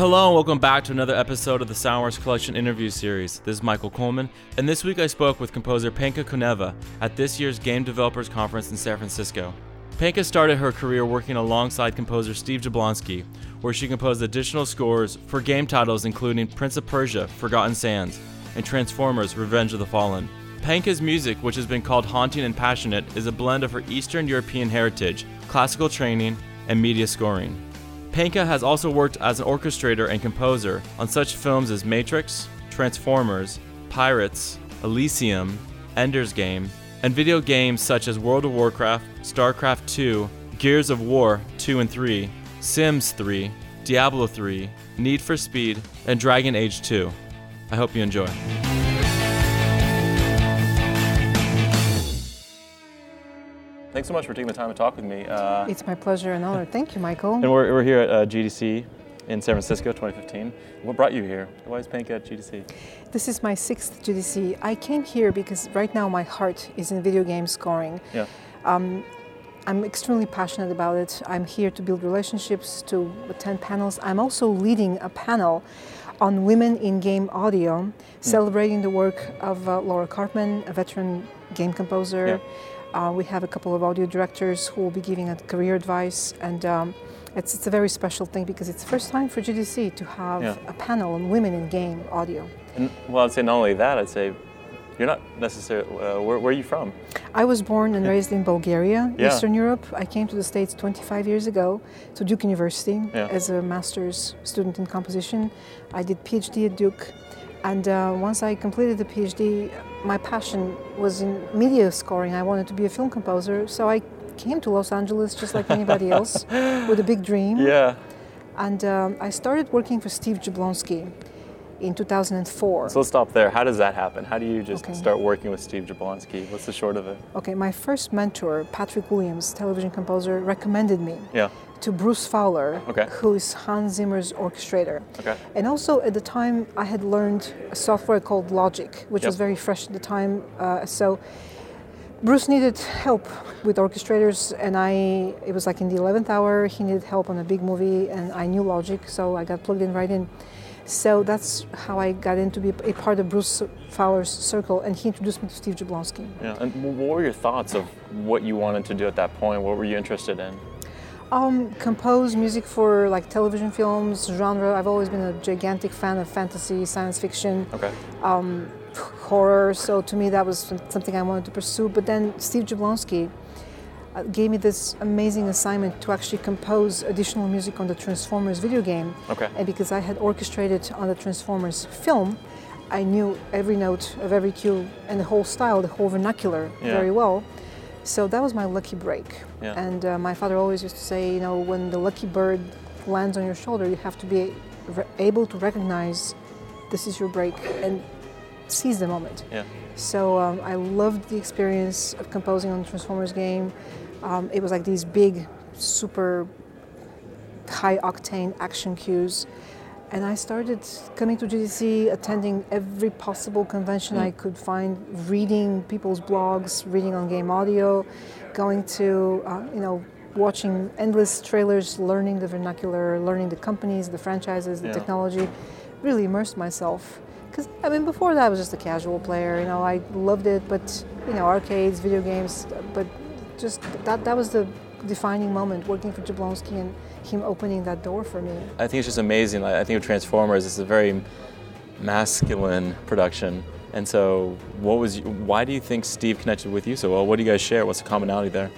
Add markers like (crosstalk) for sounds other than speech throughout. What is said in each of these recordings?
Hello and welcome back to another episode of the Soundworks Collection interview series. This is Michael Coleman, and this week I spoke with composer Penka Koneva at this year's Game Developers Conference in San Francisco. Penka started her career working alongside composer Steve Jablonsky, where she composed additional scores for game titles including Prince of Persia, Forgotten Sands, and Transformers Revenge of the Fallen. Penka's music, which has been called haunting and passionate, is a blend of her Eastern European heritage, classical training, and media scoring. Penka has also worked as an orchestrator and composer on such films as Matrix, Transformers, Pirates, Elysium, Ender's Game, and video games such as World of Warcraft, StarCraft 2, Gears of War 2 and 3, Sims 3, Diablo 3, Need for Speed, and Dragon Age 2. I hope you enjoy. Thanks so much for taking the time to talk with me. Uh, It's my pleasure and honor. Thank you, Michael. and we're, we're here at uh, GDC in San Francisco 2015. What brought you here? Why is Pank at GDC? This is my sixth GDC. I came here because right now my heart is in video game scoring. Yeah. Um, I'm extremely passionate about it. I'm here to build relationships, to attend panels. I'm also leading a panel on women in game audio, celebrating the work of uh, Laura Karpman, a veteran game composer. Uh, we have a couple of audio directors who will be giving a career advice, and um, it's, it's a very special thing because it's the first time for GDC to have Yeah. a panel on women in game audio. And, well, I'd say not only that, I'd say you're not necessarily, uh, where, where are you from? I was born and raised in Bulgaria, Yeah. Eastern Europe. I came to the States 25 years ago to Duke University Yeah. as a master's student in composition. I did PhD at Duke, and uh, once I completed the PhD, my passion was in media scoring. I wanted to be a film composer, so I came to Los Angeles just like anybody else (laughs) with a big dream. Yeah. And um, I started working for Steve Jablonsky in 2004. So let's stop there. How does that happen? How do you just Okay. start working with Steve Jablonsky? What's the short of it? Okay, my first mentor, Patrick Williams, television composer, recommended me Yeah. to Bruce Fowler, Okay. who is Hans Zimmer's orchestrator. Okay. And also at the time, I had learned a software called Logic, which was very fresh at the time. Uh, so Bruce needed help with orchestrators, and I it was like in the 11th hour, he needed help on a big movie, and I knew Logic, so I got plugged in right in. So that's how I got in to be a part of Bruce Fowler's circle, and he introduced me to Steve Jablonsky. Yeah. And what were your thoughts of what you wanted to do at that point? What were you interested in? Um, compose music for like television films, genre. I've always been a gigantic fan of fantasy, science fiction, Okay. horror. So to me, that was something I wanted to pursue. But then Steve Jablonsky gave me this amazing assignment to actually compose additional music on the Transformers video game. Okay. And because I had orchestrated on the Transformers film, I knew every note of every cue and the whole style, the whole vernacular Yeah. very well. So that was my lucky break. Yeah. And uh, my father always used to say, you know, when the lucky bird lands on your shoulder, you have to be able to recognize this is your break and seize the moment. Yeah. So um, I loved the experience of composing on the Transformers game. Um, it was like these big, super high octane action cues. And I started coming to GDC, attending every possible convention I could find, reading people's blogs, reading on game audio, going to, uh, you know, watching endless trailers, learning the vernacular, learning the companies, the franchises, the Yeah. technology, really immersed myself. Because, I mean, before that I was just a casual player, you know, I loved it, but, you know, arcades, video games, but just that, that was the defining moment working for Jablonsky and him opening that door for me. I think it's just amazing. I think of Transformers, it's a very masculine production. And so, what was? Why do you think Steve connected with you so well? What do you guys share? What's the commonality there?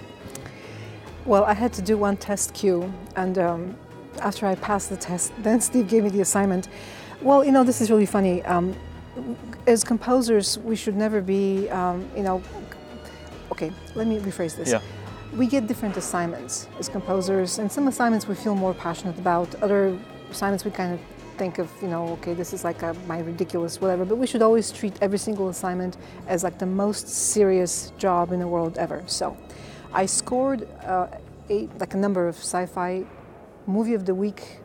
Well, I had to do one test cue, and um, after I passed the test, then Steve gave me the assignment. Well, you know, this is really funny. Um, as composers, we should never be, um, you know, okay, let me rephrase this. Yeah. We get different assignments as composers, and some assignments we feel more passionate about, other assignments we kind of think of, you know, okay, this is like a, my ridiculous whatever, but we should always treat every single assignment as like the most serious job in the world ever. So I scored uh, a, like a number of sci fi movie of the week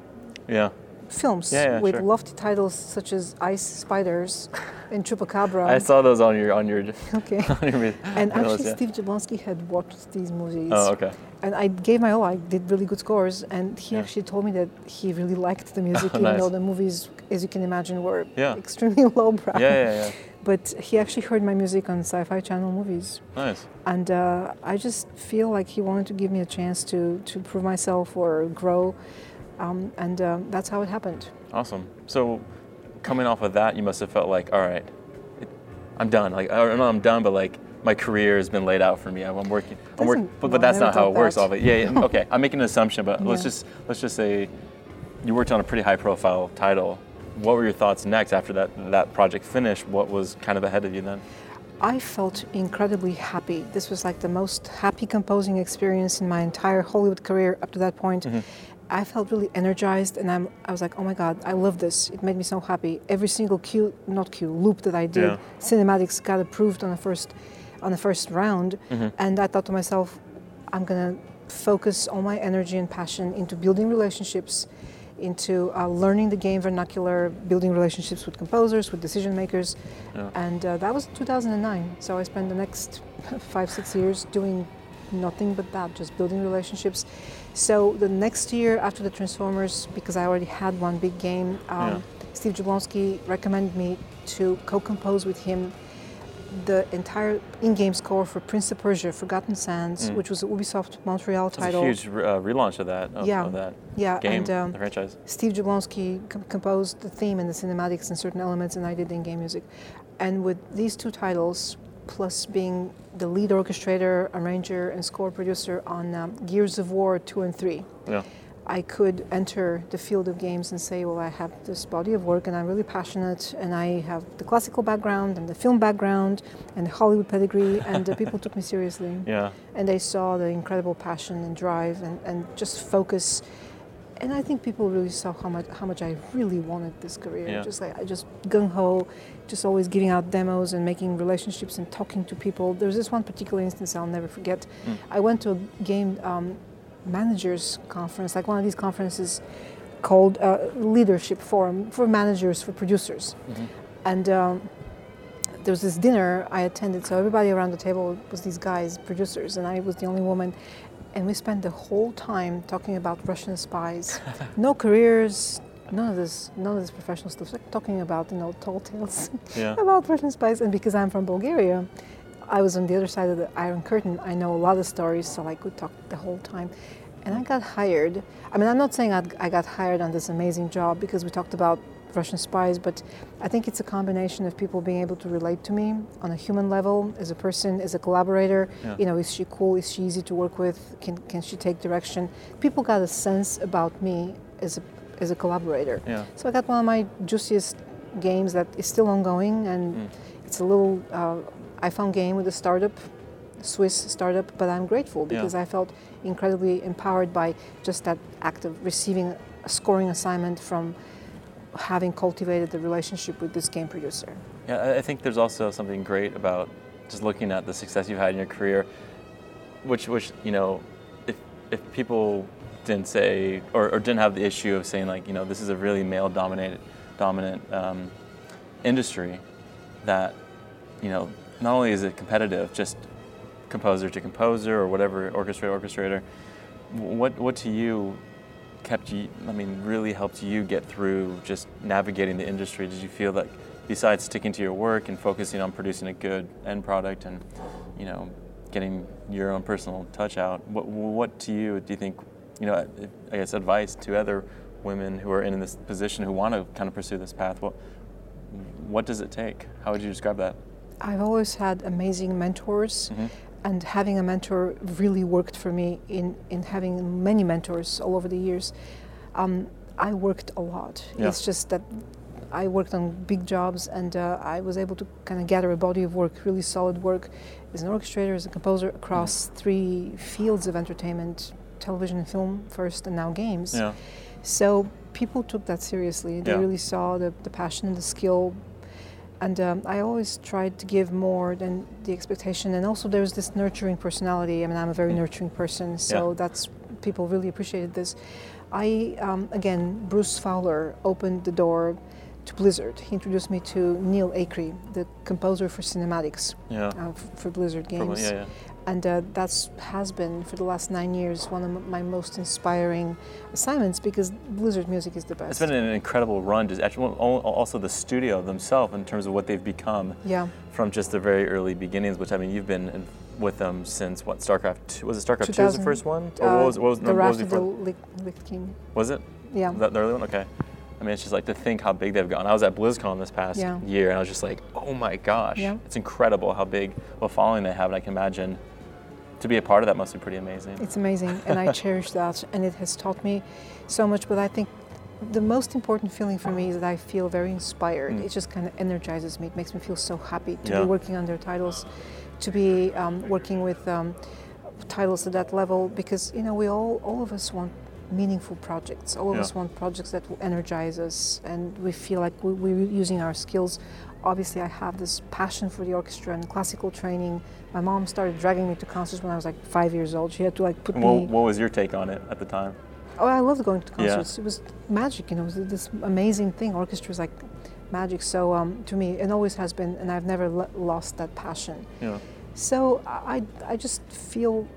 Yeah. Films Yeah, yeah, with sure. lofty titles such as Ice Spiders and Chupacabra. I saw those on your on your. (laughs) Okay. (laughs) on your And actually. Steve Jablonsky had watched these movies. Oh, okay. And I gave my all. I did really good scores, and he actually told me that he really liked the music, Oh, (laughs) even nice. though the movies, as you can imagine, were Yeah. extremely lowbrow. Yeah, yeah, yeah. But he actually heard my music on Sci-Fi Channel movies, Nice. and uh, I just feel like he wanted to give me a chance to to prove myself or grow, um, and um, that's how it happened. Awesome. So, coming off of that, you must have felt like, all right, it, I'm done. Like, I don't know, I'm done, but like, my career has been laid out for me. I'm I'm working. I'm Doesn't- but, but that's not how it thought works. All of it. Yeah. yeah (laughs) okay. I'm making an assumption, but let's just let's just say, you worked on a pretty high-profile title. What were your thoughts next after that that project finished? What was kind of ahead of you then? I felt incredibly happy. This was like the most happy composing experience in my entire Hollywood career up to that point. I felt really energized, and I'm, I was like, oh my God, I love this. It made me so happy. Every single cue, not cue, loop that I did, Yeah. cinematics got approved on the first, on the first round, Mm-hmm. and I thought to myself, I'm gonna focus all my energy and passion into building relationships, into uh, learning the game vernacular, building relationships with composers, with decision makers, Yeah. and uh, that was 2009. So I spent the next (laughs) five, six years doing nothing but that, just building relationships. So the next year after the Transformers, because I already had one big game, um, Yeah. Steve Jablonsky recommended me to co-compose with him the entire in-game score for Prince of Persia: Forgotten Sands, Mm. which was a Ubisoft Montreal It's a title. huge uh, relaunch of that of, Yeah. of that yeah, game, and um, the franchise. Steve Jablonsky com- composed the theme and the cinematics and certain elements, and I did the in-game music. And with these two titles, plus being the lead orchestrator, arranger, and score producer on um, Gears of War 2 and 3, Yeah. I could enter the field of games and say, well, I have this body of work and I'm really passionate and I have the classical background and the film background and the Hollywood pedigree and the people took me seriously. (laughs) Yeah. And they saw the incredible passion and drive and, and just focus. And I think people really saw how much how much I really wanted this career. Yeah. Just like I just gung ho, just always giving out demos and making relationships and talking to people. There was this one particular instance I'll never forget. Mm. I went to a game um, managers conference, like one of these conferences called uh, Leadership Forum for managers, for producers. Mhm. And um, there was this dinner I attended, so everybody around the table was these guys, producers, and I was the only woman. And we spent the whole time talking about Russian spies. (laughs) no careers, none of this, none of this professional stuff. Like talking about, you know, tall tales (laughs) Yeah. about Russian spies. And because I'm from Bulgaria, I was on the other side of the Iron Curtain. I know a lot of stories, so I could talk the whole time. And I got hired. I mean, I'm not saying I'd, I got hired on this amazing job because we talked about Russian spies, but I think it's a combination of people being able to relate to me on a human level, as a person, as a collaborator. Yeah. You know, is she cool? Is she easy to work with? Can, can she take direction? People got a sense about me as a, as a collaborator. Yeah. So I got one of my juiciest games that is still ongoing, and Mm. it's a little uh, iPhone game with a startup, Swiss startup. But I'm grateful Yeah. because I felt incredibly empowered by just that act of receiving a scoring assignment from having cultivated the relationship with this game producer. Yeah, I- think there's also something great about just looking at the success you've had in your career, which, which you know, if if people didn't say or, or didn't have the issue of saying like, you know, this is a really male-dominated, dominant um, industry, that, you know, not only is it competitive, just composer to composer or whatever, orchestrator orchestrator, what what to you kept you i mean really helped you get through just navigating the industry did you feel like besides sticking to your work and focusing on producing a good end product and you know getting your own personal touch out what what to you do you think you know i guess advice to other women who are in this position who want to kind of pursue this path what what does it take how would you describe that I've always had amazing mentors. Mhm. And having a mentor really worked for me in, in having many mentors all over the years. Um, I worked a lot. Yeah. It's just that I worked on big jobs and uh, I was able to kind of gather a body of work, really solid work, as an orchestrator, as a composer across three fields of entertainment television and film first, and now games. yeah So people took that seriously. They Yeah. really saw the, the passion and the skill. And um, I always tried to give more than the expectation. And also, there's this nurturing personality. I mean, I'm a very nurturing person, so Mm. Yeah. that's people really appreciated this. I um, again, Bruce Fowler opened the door to Blizzard. He introduced me to Neil Acree, the composer for cinematics Yeah. uh, for Blizzard games Probably, yeah, yeah. And uh, that's has been for the last nine years one of my most inspiring assignments because Blizzard music is the best. It's been an incredible run. Just actually, also the studio themselves in terms of what they've become yeah, from just the very early beginnings. Which I mean, you've been in, with them since what? StarCraft. 2 Was it StarCraft Two? Was the first one? Or uh, what was, what was, the no, Wrath of the Lich King. Was it? Yeah, Was that the early one? Okay. I mean, it's just like to think how big they've gone. I was at BlizzCon this past Yeah. year, and I was just like, oh my gosh, Yeah. it's incredible how big of a following they have, and I can imagine to be a part of that must be pretty amazing. it's amazing, and I (laughs) cherish that, and it has taught me so much. But I think the most important feeling for me is that I feel very inspired. Mm. It just kind of energizes me. It makes me feel so happy to Yeah. be working on their titles, to be um, working with um, titles at that level, because you know we all, all of us want meaningful projects. All of Yeah. us want projects that will energize us, and we feel like we, we're using our skills. Obviously, I have this passion for the orchestra and classical training. My mom started dragging me to concerts when I was like five years old. She had to like put what, me. what was your take on it at the time? Oh, I loved going to Yeah. concerts. It was magic, you know. It was this amazing thing. Orchestra is like magic. So um, to me, it always has been, and I've never lo- lost that passion. Yeah. So I, I just feel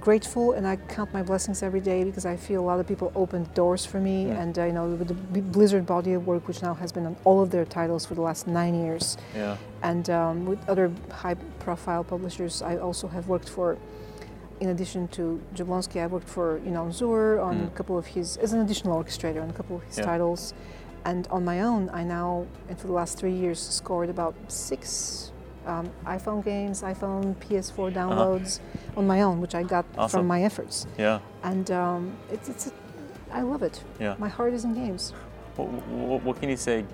grateful, and I count my blessings every day because I feel a lot of people opened doors for me, Yeah. and you know, with the B- Blizzard body of work, which now has been on all of their titles for the last nine years, Yeah. and um, with other high-profile publishers, I also have worked for. In addition to Jablonsky, I worked for you know Zur on Mm. a couple of his as an additional orchestrator on a couple of his Yeah. titles, and on my own, I now and for the last three years scored about six um, iPhone games, iPhone PS4 downloads on my own, which I got Uh-huh. Awesome. from my efforts, Yeah. and um, it's it's a, I love it. Yeah. My heart is in games. What, what, what can you say?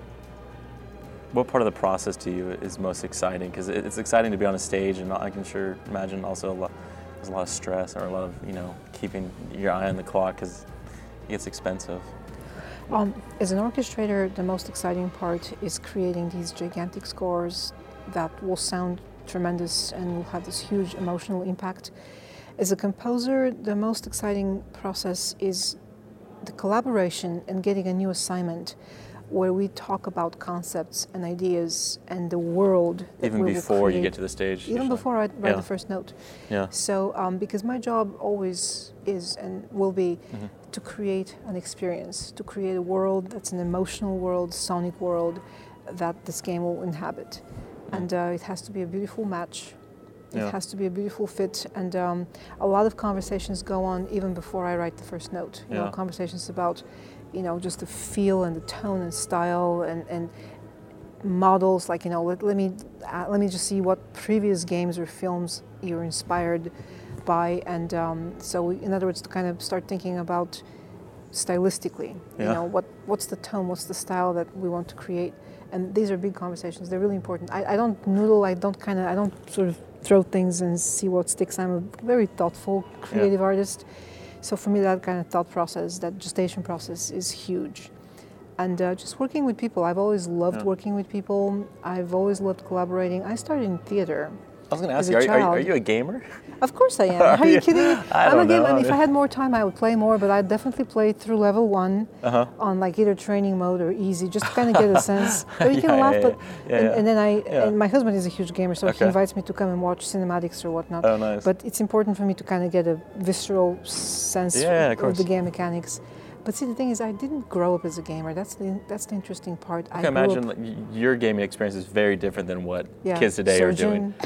What part of the process to you is most exciting? Because it's exciting to be on a stage, and I can sure imagine also a lot, there's a lot of stress or a lot of you know keeping your eye on the clock because it gets expensive. Um, as an orchestrator, the most exciting part is creating these gigantic scores that will sound tremendous and will have this huge emotional impact. As a composer, the most exciting process is the collaboration and getting a new assignment where we talk about concepts and ideas and the world that Even before you get to the stage. even before I write Yeah. the first note. Yeah. So, um, because my job always is and will be Mhm. to create an experience, to create a world that's an emotional world, sonic world that this game will inhabit. And uh, it has to be a beautiful match. It Yeah. has to be a beautiful fit. And um, a lot of conversations go on even before I write the first note. You know, conversations about, you know, just the feel and the tone and style and, and models like you know let, let me uh, let me just see what previous games or films you're inspired by and um, so we, in other words to kind of start thinking about stylistically Yeah. you know what what's the tone what's the style that we want to create and these are big conversations. They're really important. I, I don't noodle. I don't kind of i don't sort of throw things and see what sticks. I'm a very thoughtful creative artist. So for me that kind of thought process that gestation process is huge. And uh, just working with people. I've always loved Yeah. working with people. I've always loved collaborating. I started in theater I was going to ask you, are, you- are, you, are you a gamer? of course I (laughs) am. Are you kidding (laughs) me? I'm a gamer, if I (laughs) had more time, I would play more. But I definitely played through level one Uh huh. on like either training mode or easy, just to kind of get a sense. But you Yeah, can laugh. yeah, but yeah, and, and then I and my husband is a huge gamer, so he invites me to come and watch cinematics or whatnot. Oh, nice. But it's important for me to kind of get a visceral sense of of, the game mechanics. But see, the thing is, I didn't grow up as a gamer. That's the that's the interesting part. I I can imagine up, your gaming experience is very different than what yeah, kids today are doing. (laughs)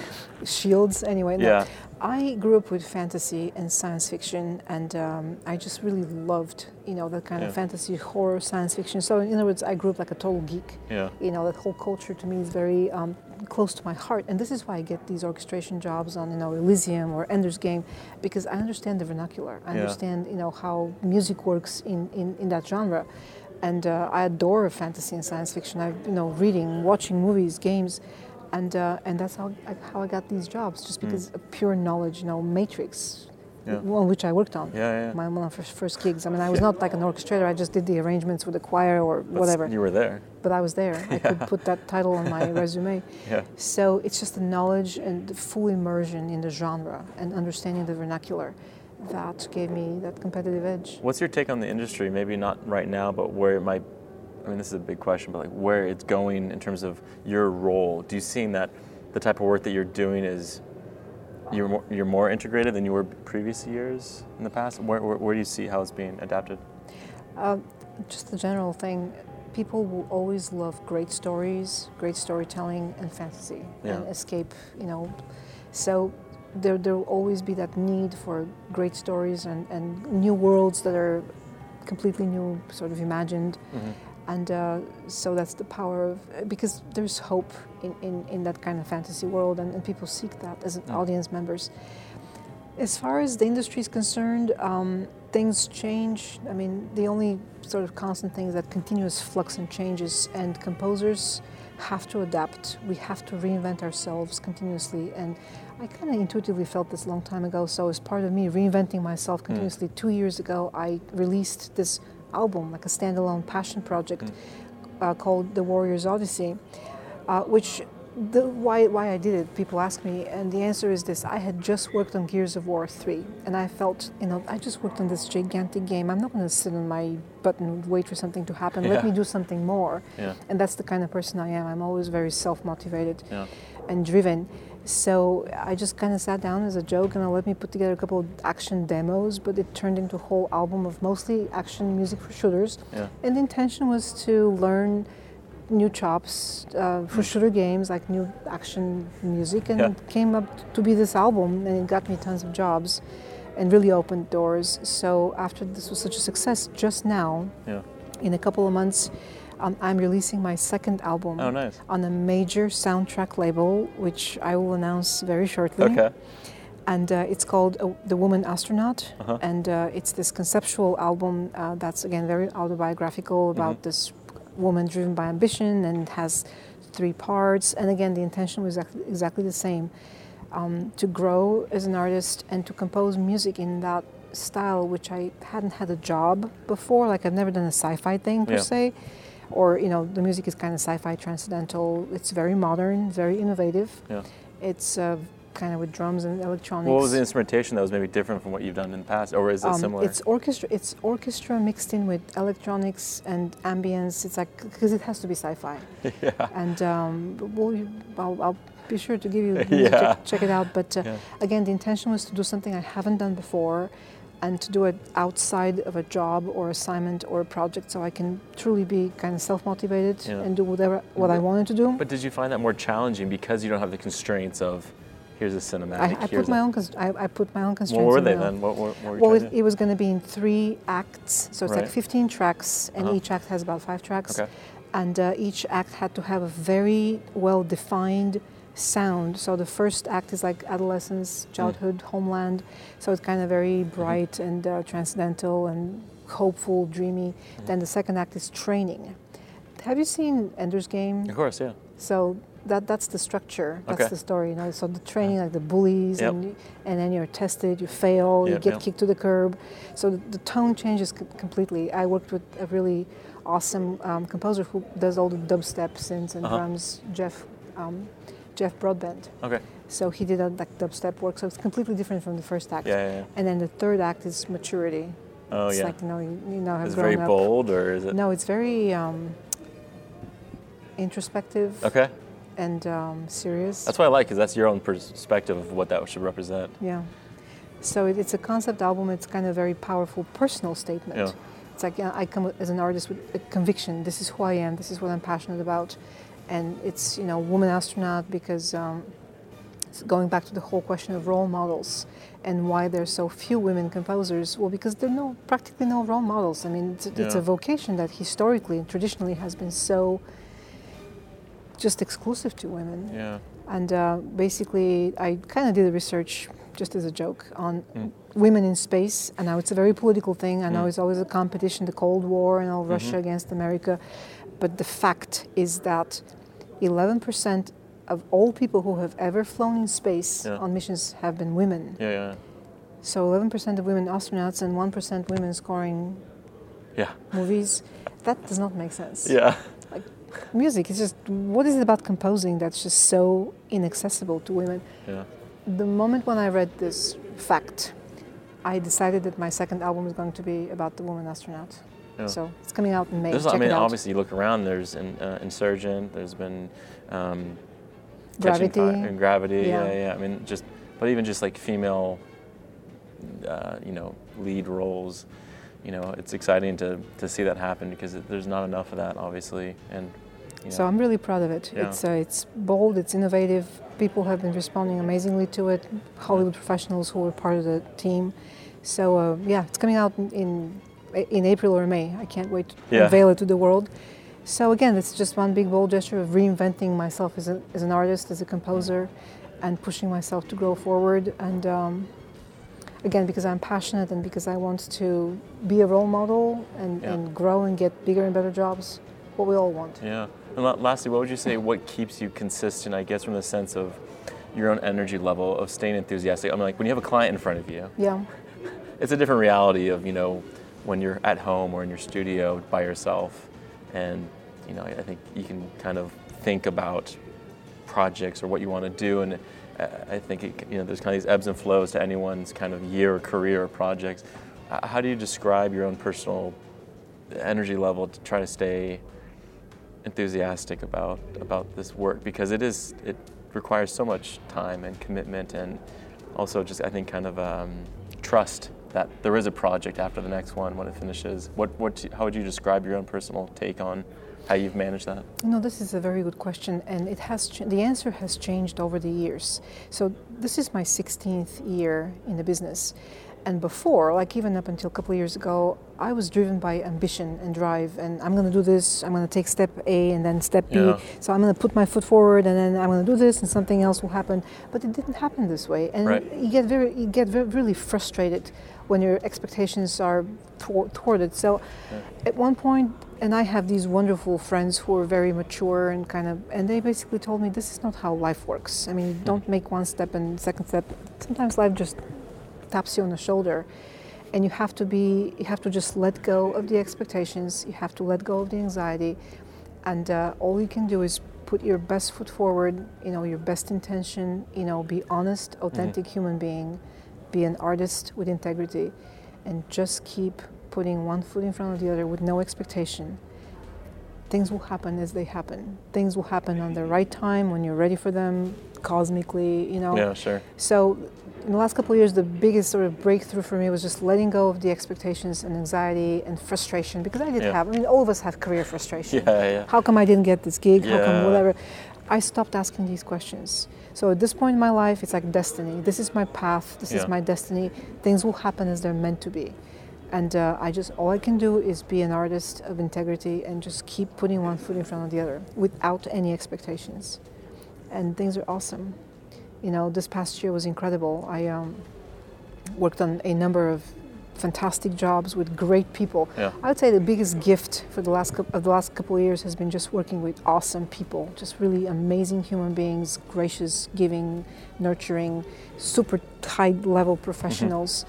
(laughs) shields. Anyway, no. Yeah. I grew up with fantasy and science fiction, and um, I just really loved, you know, that kind Yeah. of fantasy, horror, science fiction. So, in other words, I grew up like a total geek. Yeah. You know, that whole culture to me is very um, close to my heart, and this is why I get these orchestration jobs on, you know, Elysium or Ender's Game, because I understand the vernacular. I Yeah. understand, you know, how music works in, in, in that genre. And uh, I adore fantasy and science fiction. I, you know, reading, watching movies, games, and uh, and that's how I, how I got these jobs, just because of pure knowledge. You know, Matrix, Hmm. Yeah. on which I worked on. Yeah, yeah. My one of my first, first gigs. I mean, I was not like an orchestrator. I just did the arrangements with the choir or But whatever. You were there. But I was there. (laughs) I could put that title on my (laughs) resume. Yeah. So it's just the knowledge and the full immersion in the genre and understanding the vernacular that gave me that competitive edge. What's your take on the industry? Maybe not right now, but where it might. I mean, this is a big question, but like where it's going in terms of your role. Do you see that the type of work that you're doing is you're more, you're more integrated than you were previous years in the past? Where, where, where do you see how it's being adapted? Uh, just the general thing. People will always love great stories, great storytelling, and fantasy Yeah. and escape. You know, so there there will always be that need for great stories and, and new worlds that are completely new, sort of imagined. And uh, so that's the power of because there's hope in, in, in that kind of fantasy world, and, and people seek that as Mm. audience members. As far as the industry is concerned, um, things change. I mean, the only sort of constant thing is that continuous flux and changes, and composers have to adapt. We have to reinvent ourselves continuously. And I kind of intuitively felt this a long time ago. So, as part of me reinventing myself continuously, two years ago, I released this album, like a standalone passion project uh, called The Warrior's Odyssey, uh, which the, why, why I did it, people ask me, and the answer is this. I had just worked on Gears of War 3, and I felt, you know, I just worked on this gigantic game. I'm not going to sit on my butt and wait for something to happen. Let me do something more. Yeah. And that's the kind of person I am. I'm always very self motivated Yeah. and driven. So I just kind of sat down as a joke and I let me put together a couple of action demos, but it turned into a whole album of mostly action music for shooters. Yeah. And the intention was to learn new chops uh, for shooter games, like new action music, and Yeah. it came up to be this album, and it got me tons of jobs, and really opened doors. So after this was such a success, just now, Yeah. in a couple of months, um, I'm releasing my second album Oh, nice. on a major soundtrack label, which I will announce very shortly Okay. and uh, it's called uh, The Woman Astronaut. Uh-huh. And uh, it's this conceptual album uh, that's, again, very autobiographical about Mhm. this woman driven by ambition and has three parts. And again, the intention was exactly, exactly the same um, to grow as an artist and to compose music in that style, which I hadn't had a job before. Like, I've never done a sci fi thing per Yeah. se. Or, you know, the music is kind of sci fi transcendental. It's very modern, very innovative. Yeah. It's uh, kind of with drums and electronics. What was the instrumentation that was maybe different from what you've done in the past, or is it Um, similar? It's orchestra. It's orchestra mixed in with electronics and ambience. It's like because it has to be sci-fi. (laughs) yeah. And um, we'll, I'll, I'll be sure to give you (laughs) Yeah. check, check it out. But uh, Yeah. again, the intention was to do something I haven't done before, and to do it outside of a job or assignment or a project, so I can truly be kind of self-motivated Yeah. and do whatever what I wanted to do. But did you find that more challenging because you don't have the constraints of here's a cinematic? I, I put my own. I, I put my own constraints. What were they then? What, what, what were Well, it, it was going to be in three acts, so it's Right. like 15 tracks, and Uh-huh. each act has about five tracks. Okay. And uh, each act had to have a very well defined sound. So the first act is like adolescence, Mm. childhood, homeland. So it's kind of very Mm-hmm. bright and uh, transcendental and hopeful, dreamy. Mm-hmm. Then the second act is training. Have you seen Ender's Game? Of course, yeah. So that that's the structure. That's Okay. the story. You know, so the training, like the bullies, Yep. and and then you're tested, you fail, you get yep. kicked to the curb. So the, the tone changes c- completely. I worked with a really awesome um, composer who does all the dubstep synths and Uh-huh. drums, Jeff um, Jeff Broadbent. Okay. So he did a, like dubstep work. So it's completely different from the first act. Yeah, yeah, yeah. And then the third act is maturity. Oh, it's yeah. like you know you, you know have Is grown very up. bold, or is it? No, it's very um, introspective Okay. and um, serious. That's what I like, because that's your own perspective of what that should represent. Yeah. So it, it's a concept album. It's kind of a very powerful personal statement. Yeah. It's like uh, I come as an artist with a conviction. This is who I am. This is what I'm passionate about. And it's you know woman astronaut because um, going back to the whole question of role models and why there's so few women composers. Well, because there are no practically no role models. I mean, it's, it's a vocation that historically and traditionally has been so just exclusive to women. Yeah. And uh, basically, I kind of did the research just as a joke on Mm. women in space. I know it's a very political thing. I know Mm. it's always a competition, the Cold War and all Mhm. Russia against America. But the fact is that 11% of all people who have ever flown in space Yeah. on missions have been women. Yeah, yeah. So 11% of women astronauts and 1% women scoring Yeah. movies. That does not make sense Yeah. Like, music is just what is it about composing that's just so inaccessible to women Yeah. the moment when i read this fact I decided that my second album is going to be about the woman astronaut. Yeah. So it's coming out in May. There's, Check I mean, obviously, you look around. There's an uh, Insurgent. There's been um, Gravity. And Gravity. Yeah. Yeah. yeah, I mean, just but even just like female, uh, you know, lead roles. You know, it's exciting to, to see that happen because it, there's not enough of that, obviously. And you know, So I'm really proud of it. Yeah. It's uh, it's bold, it's innovative. People have been responding amazingly to it. Hollywood professionals who were part of the team. So uh, yeah, it's coming out in, in April or May. I can't wait to Yeah. unveil it to the world. So again, it's just one big bold gesture of reinventing myself as, a, as an artist, as a composer, and pushing myself to grow forward. And um, again, because I'm passionate and because I want to be a role model and, Yeah. and grow and get bigger and better jobs, what we all want. Yeah. And lastly, what would you say? What keeps you consistent? I guess from the sense of your own energy level of staying enthusiastic. I mean, like when you have a client in front of you, Yeah. (laughs) it's a different reality of you know when you're at home or in your studio by yourself, and you know I think you can kind of think about projects or what you want to do, and I- I think it, you know there's kind of these ebbs and flows to anyone's kind of year or career or projects. Uh, How do you describe your own personal energy level to try to stay enthusiastic about about this work? Because it is it requires so much time and commitment and also just I think kind of um, trust that there is a project after the next one when it finishes. What what how would you describe your own personal take on how you've managed that? You know, this is a very good question, and it has ch- the answer has changed over the years. So this is my 16th year in the business, and before, like even up until a couple of years ago, I was driven by ambition and drive, and I'm going to do this. I'm going to take step A and then step B. Yeah. So I'm going to put my foot forward, and then I'm going to do this, and something else will happen. But it didn't happen this way, and Right. you get very you get very, really frustrated when your expectations are thwarted. So at one point, and I have these wonderful friends who are very mature and kind of, and they basically told me this is not how life works. I mean, don't make one step and second step. Sometimes life just taps you on the shoulder, and you have to be, you have to just let go of the expectations. You have to let go of the anxiety, and uh, all you can do is put your best foot forward. You know, your best intention. You know, be honest, authentic human being, be an artist with integrity, and just keep putting one foot in front of the other with no expectation. Things will happen as they happen. Things will happen on the right time when you're ready for them, cosmically, you know. Yeah, sure. So, in the last couple of years, the biggest sort of breakthrough for me was just letting go of the expectations and anxiety and frustration because I did Yeah. have, I mean, all of us have career frustration. (laughs) Yeah, yeah. How come I didn't get this gig? Yeah. How come whatever? I stopped asking these questions. So at this point in my life, it's like destiny. This is my path. This Yeah. is my destiny. Things will happen as they're meant to be. And uh, I just, all I can do is be an artist of integrity and just keep putting one foot in front of the other without any expectations. And things are awesome. You know, this past year was incredible. I um, worked on a number of fantastic jobs with great people. Yeah. I would say the biggest gift for the last of the last couple of years has been just working with awesome people, just really amazing human beings, gracious, giving, nurturing, super high level mm-hmm. professionals.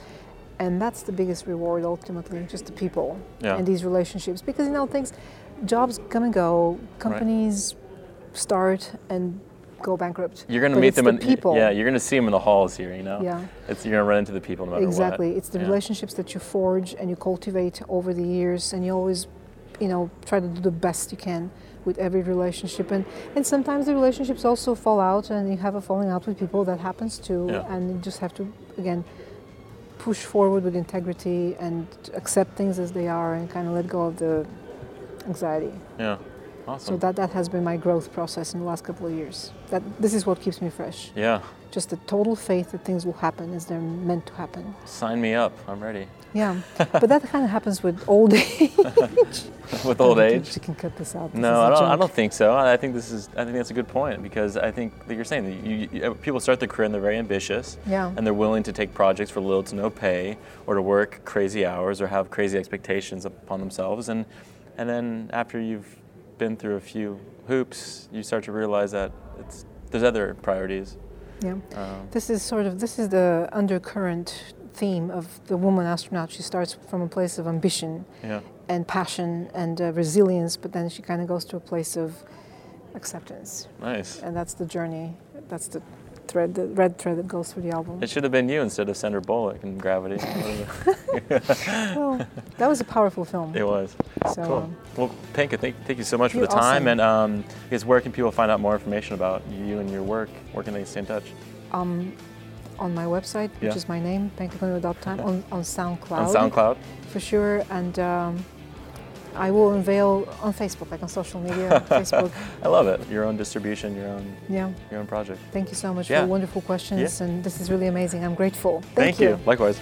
And that's the biggest reward ultimately, just the people Yeah. and these relationships. Because you know things jobs come and go, companies start and go bankrupt. You're gonna meet it's them the in people. Yeah, you're gonna see them in the halls here. You know. Yeah. It's you're gonna run into the people no matter Exactly. what. It's the Yeah. relationships that you forge and you cultivate over the years, and you always, you know, try to do the best you can with every relationship. And and sometimes the relationships also fall out, and you have a falling out with people. That happens too, Yeah. and you just have to again push forward with integrity and accept things as they are, and kind of let go of the anxiety. Yeah. So that that has been my growth process in the last couple of years. That this is what keeps me fresh. yeah. Just the total faith that things will happen as they're meant to happen. Sign me up. I'm ready. Yeah, (laughs) but that kind of happens with old (laughs) age. With old age. You can cut this out. This No, I don't. I don't think so. I think this is. I think that's a good point because I think, like you're saying, that you, you, people start their career and they're very ambitious, Yeah. and they're willing to take projects for little to no pay, or to work crazy hours, or have crazy expectations upon themselves, and and then after you've been through a few hoops, you start to realize that it's there's other priorities. Yeah. Um, This is sort of this is the undercurrent theme of the woman astronaut. She starts from a place of ambition yeah. and passion and uh, resilience, but then she kind of goes to a place of acceptance, Nice. and that's the journey. That's the thread, the red thread that goes through the album. It should have been you instead of Sandra Bullock in Gravity. (laughs) well, that was a powerful film. it was. So, Cool. um, Well, Penka, thank, thank you so much for the time. awesome. And um, I guess where can people find out more information about you and your work? Where can they stay in touch? um, on my website, which is my name, penkakoneva.time, on, on SoundCloud. On SoundCloud? For sure. And um, I will unveil on Facebook, like on social media, (laughs) Facebook. I love it. Your own distribution, your own Yeah. your own project. Thank you so much Yeah. for wonderful questions. And this is really amazing. I'm grateful. Thank, you. Likewise.